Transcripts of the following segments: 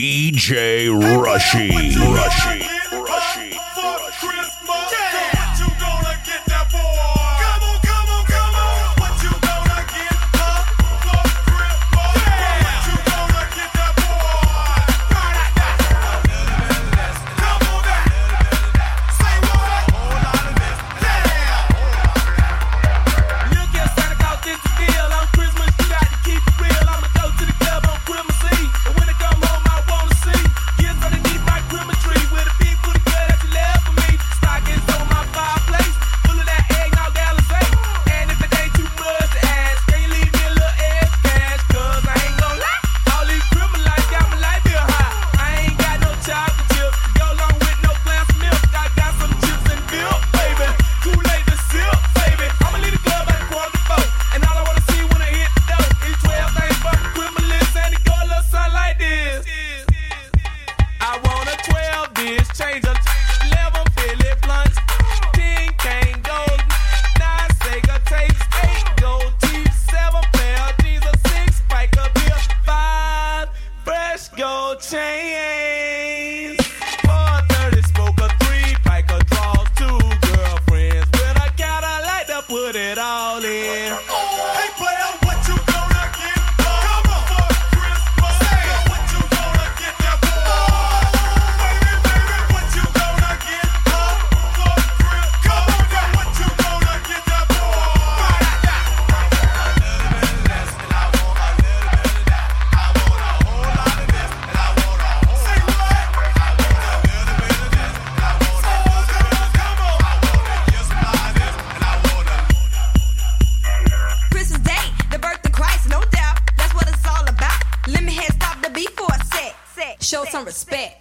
DJ Rushy. Rushy. Hundred dollars,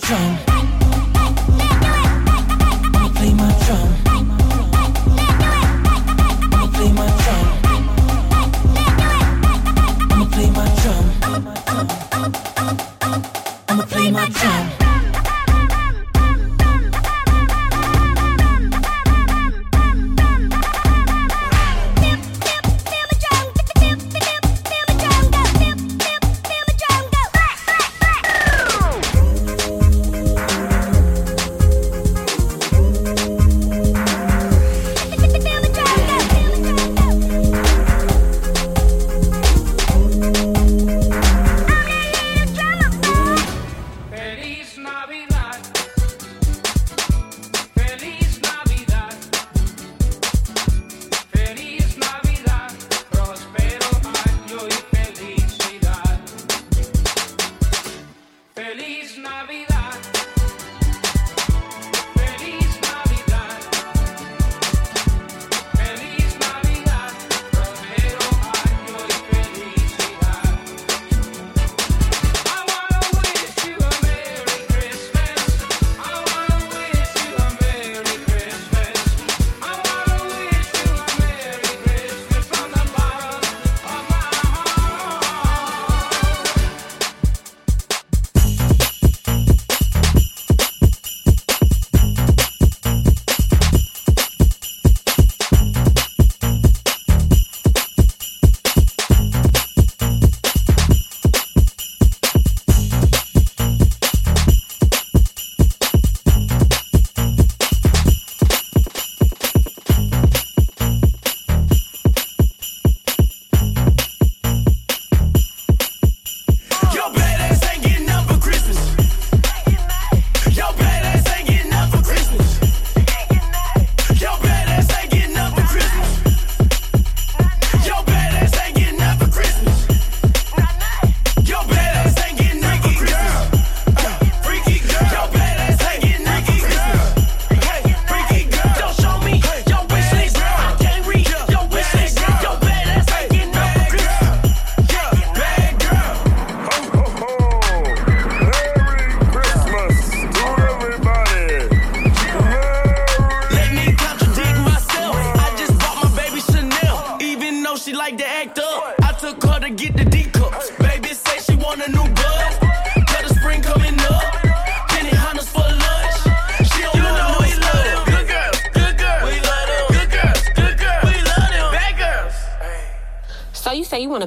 jump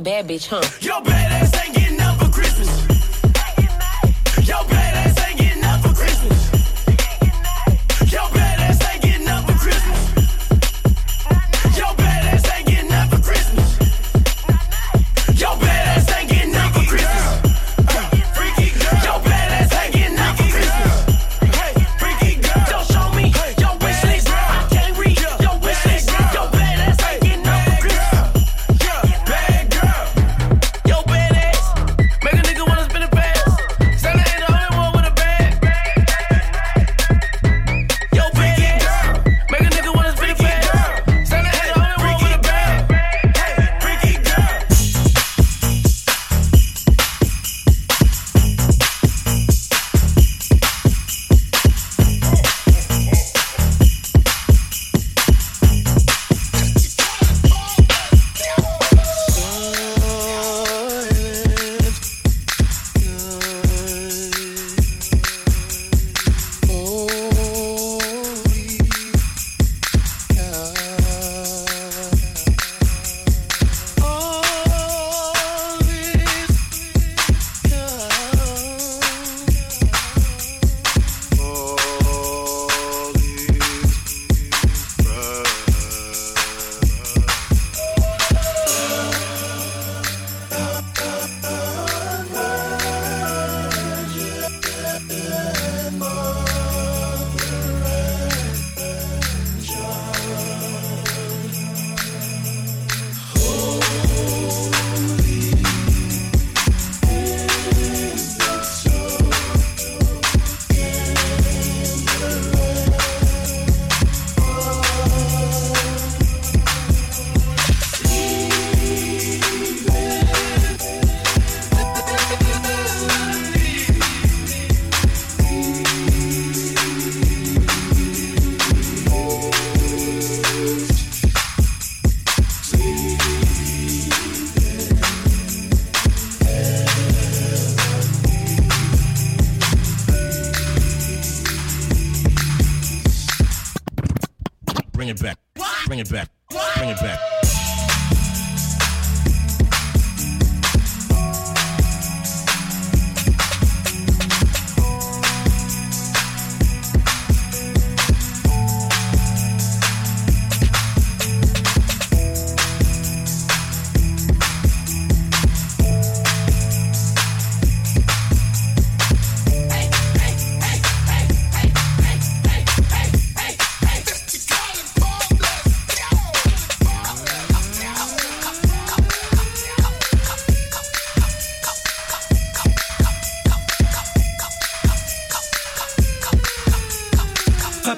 bad bitch, huh? Yo, badass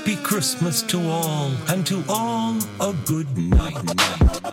Happy Christmas to all, and to all a good night.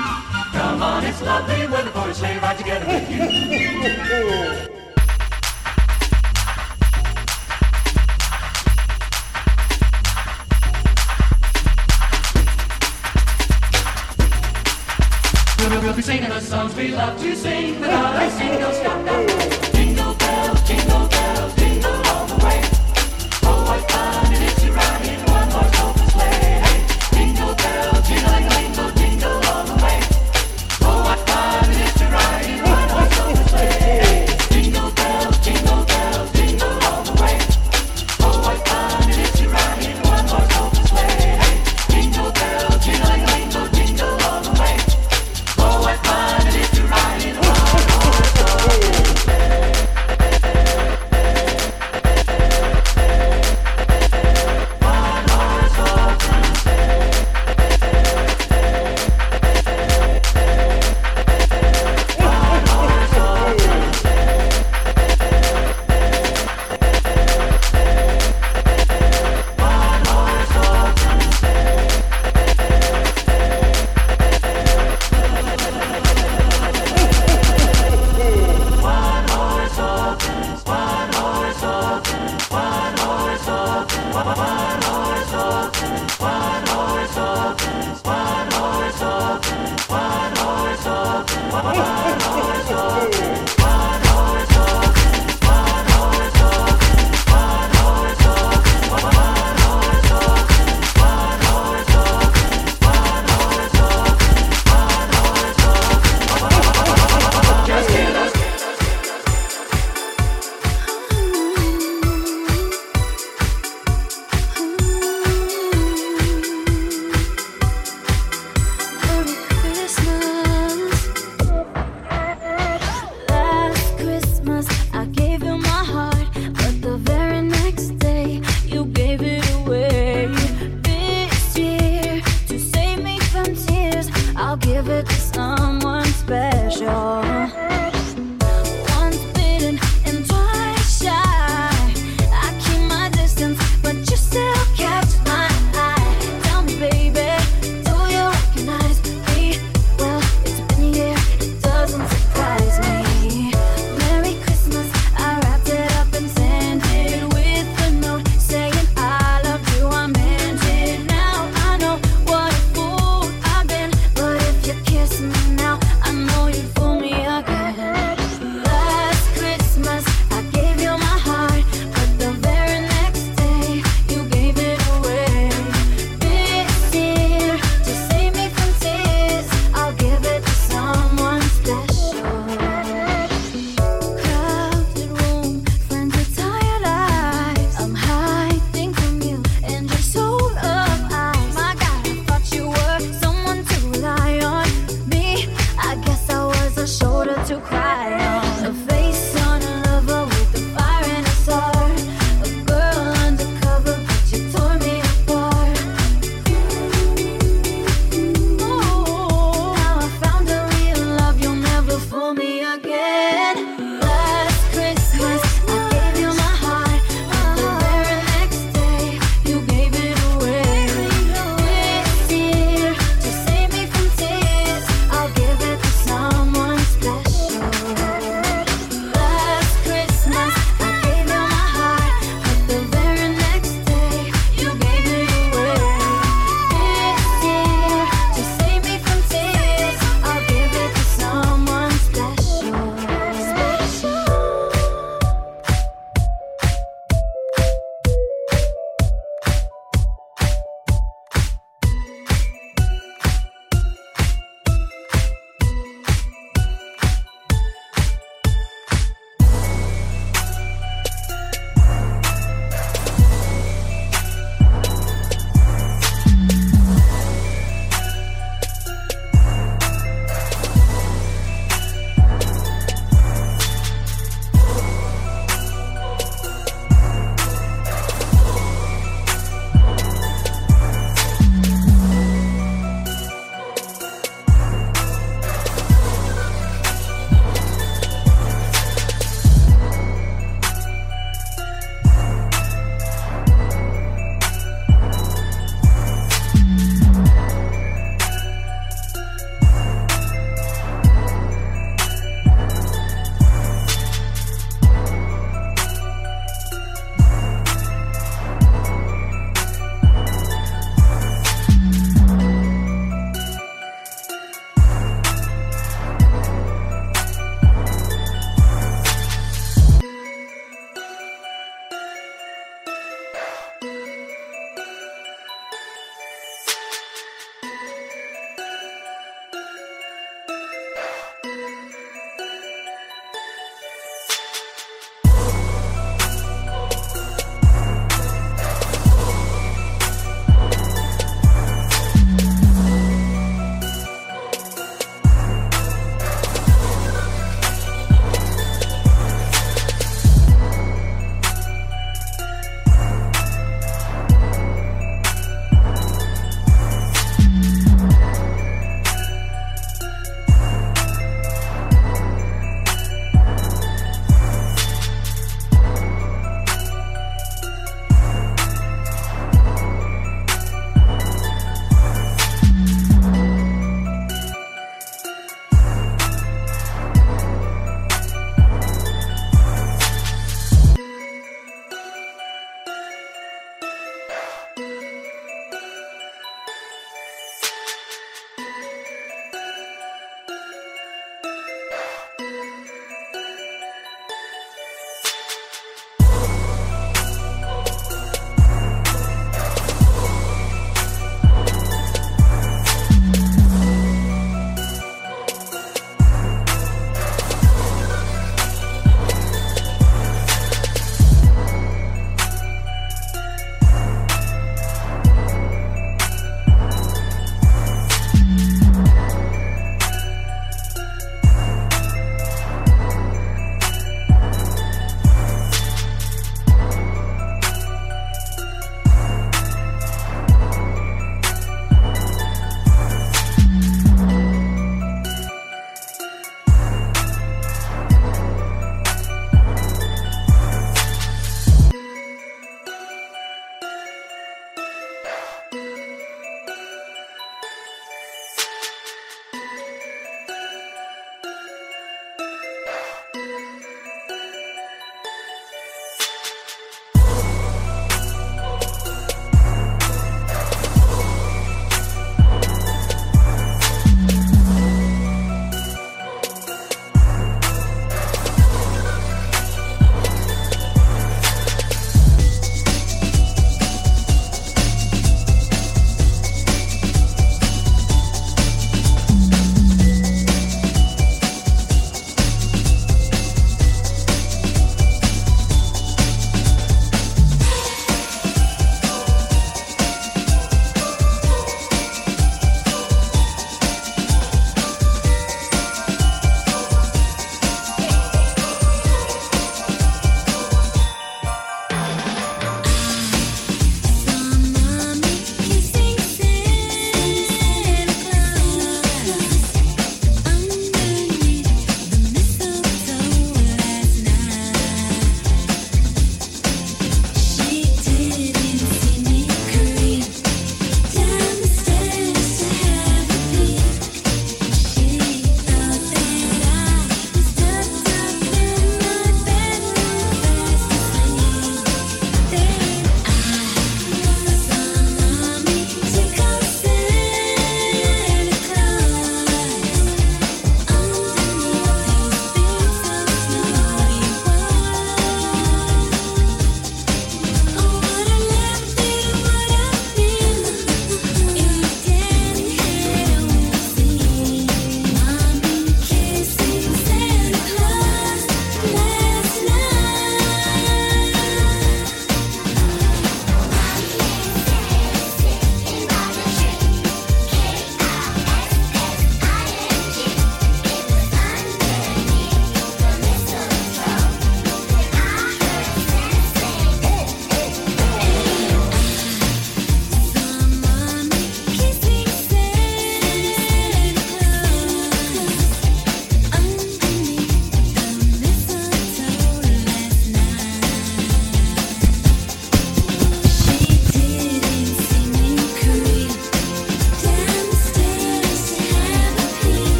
lovely a sleigh ride together with you.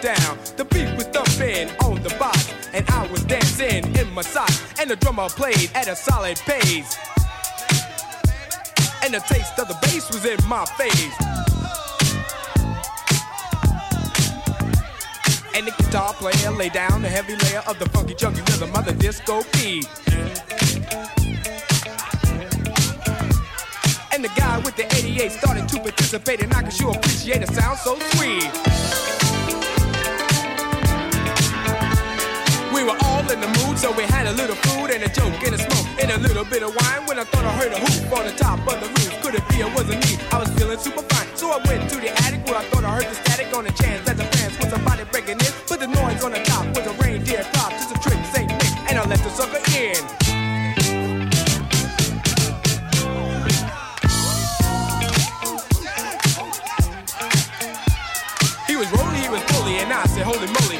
down. The beat was thumping on the box, and I was dancing in my socks. And the drummer played at a solid pace. And the taste of the bass was in my face. And the guitar player lay down the heavy layer of the funky chunky rhythm of the disco beat. And the guy with the 88 started to participate, and I can sure appreciate a sound so sweet. We were all in the mood, so we had a little food and a joke and a smoke and a little bit of wine. When I thought I heard a hoop on the top of the roof, could it be it wasn't me? I was feeling super fine, so I went to the attic where I thought I heard the static on the chance that the fans was somebody breaking in. But the noise on the top was a reindeer drop, just a trick Saint Nick, and I let the sucker in. He was rolling, he was bully, and I said, Holy moly,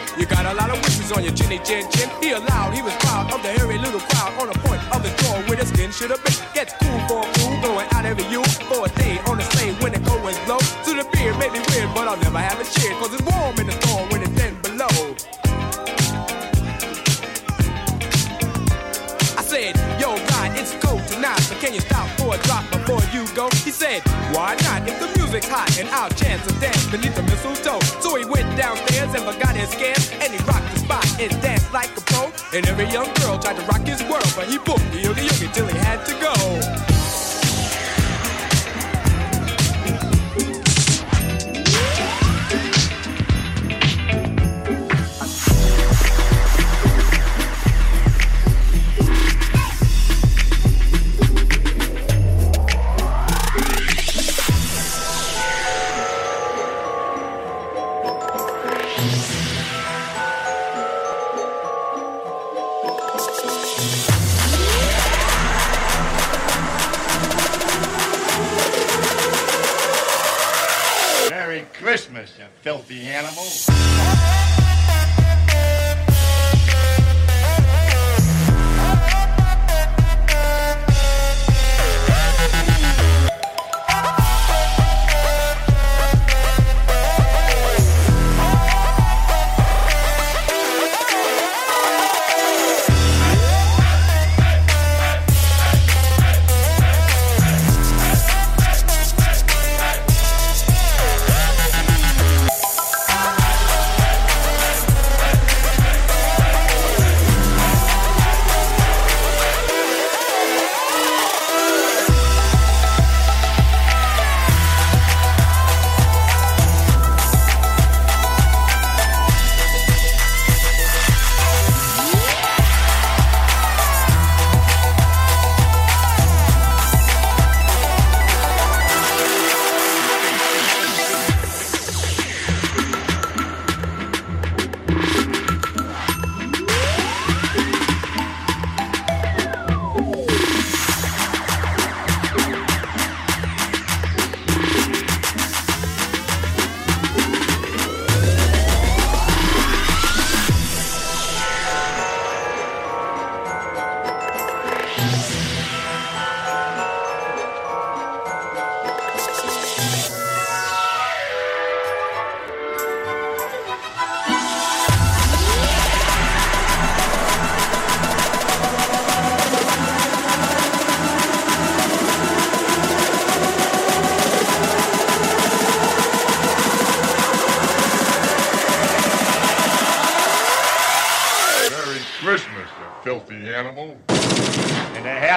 got a lot of wishes on your chinny chin chin. He allowed, he was proud of the hairy little crowd on the point of the door where the skin should have been. Gets cool for a fool, going out every you for a day on the sleigh when the cold winds blow. To the beer may be weird, but I'll never have a cheer, cause it's warm in the tonight, but can you stop for a drop before you go? He said, why not? If the music's hot and I'll chance a dance beneath the mistletoe. So he went downstairs and forgot his scares, and he rocked the spot and danced like a pro. And every young girl tried to rock his world, but he booked the yogi yogi till he had to go.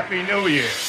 Happy New Year.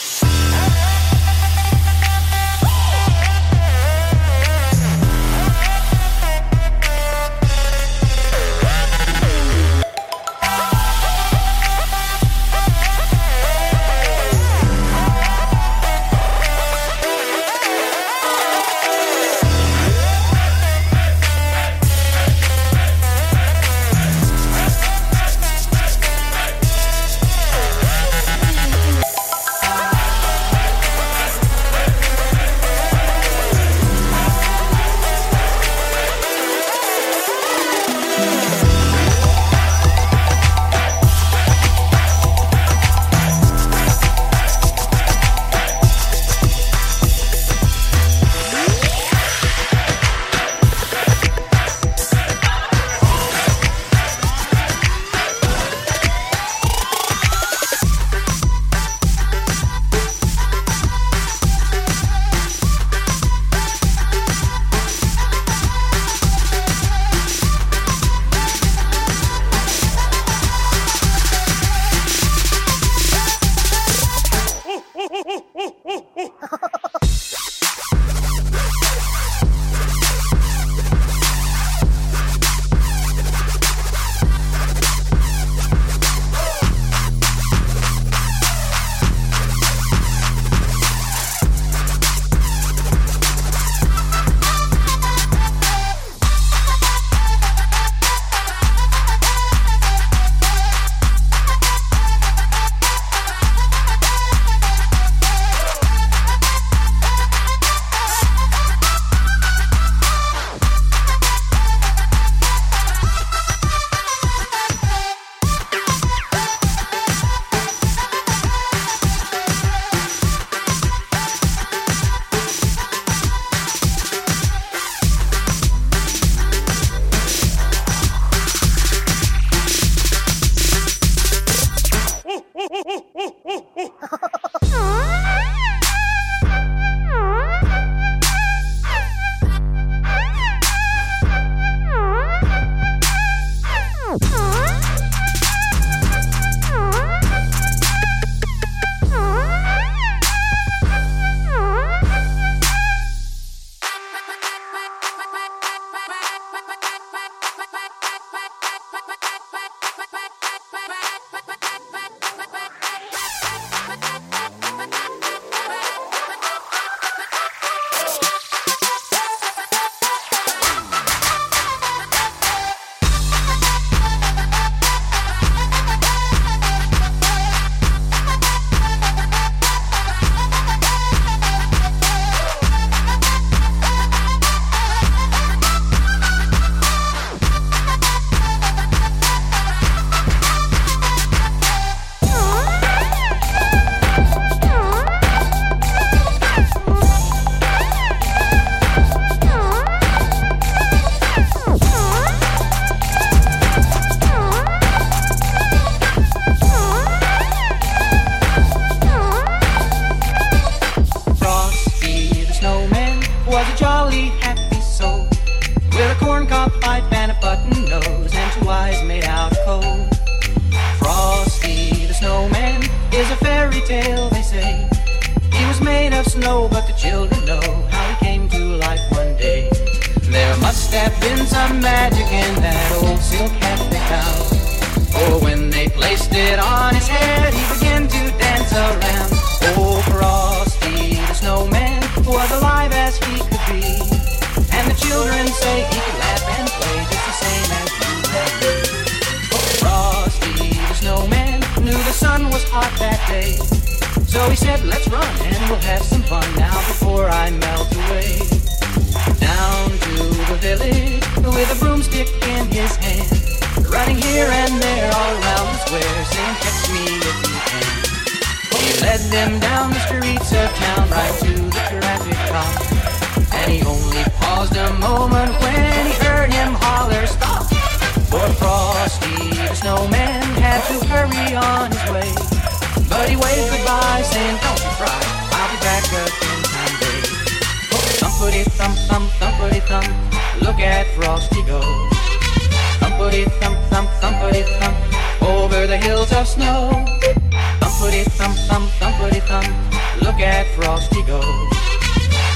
Frosty goes.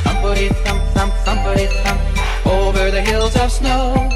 Thumpity thump, thump, thumpity thump, over the hills of snow.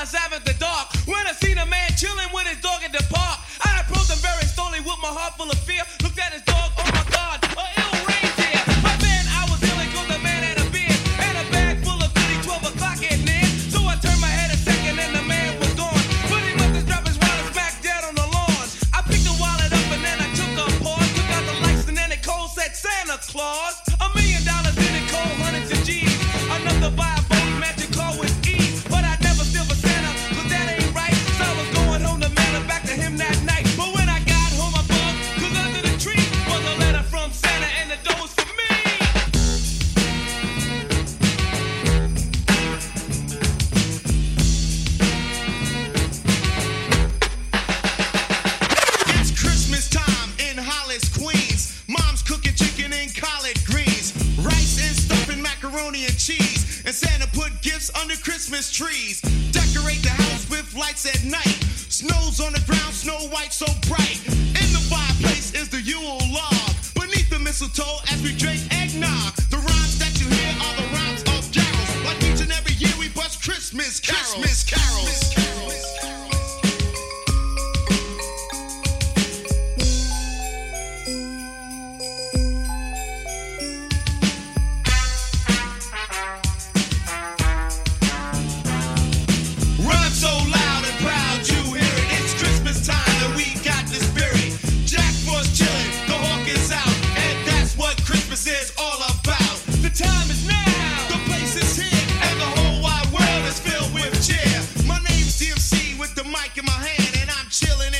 On Hollis in my hand, and I'm chilling.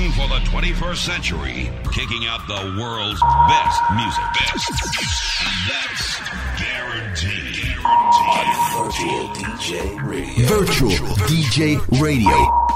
Station for the 21st century, kicking out the world's best music. Best. That's guaranteed. Virtual DJ Radio. Virtual DJ Radio.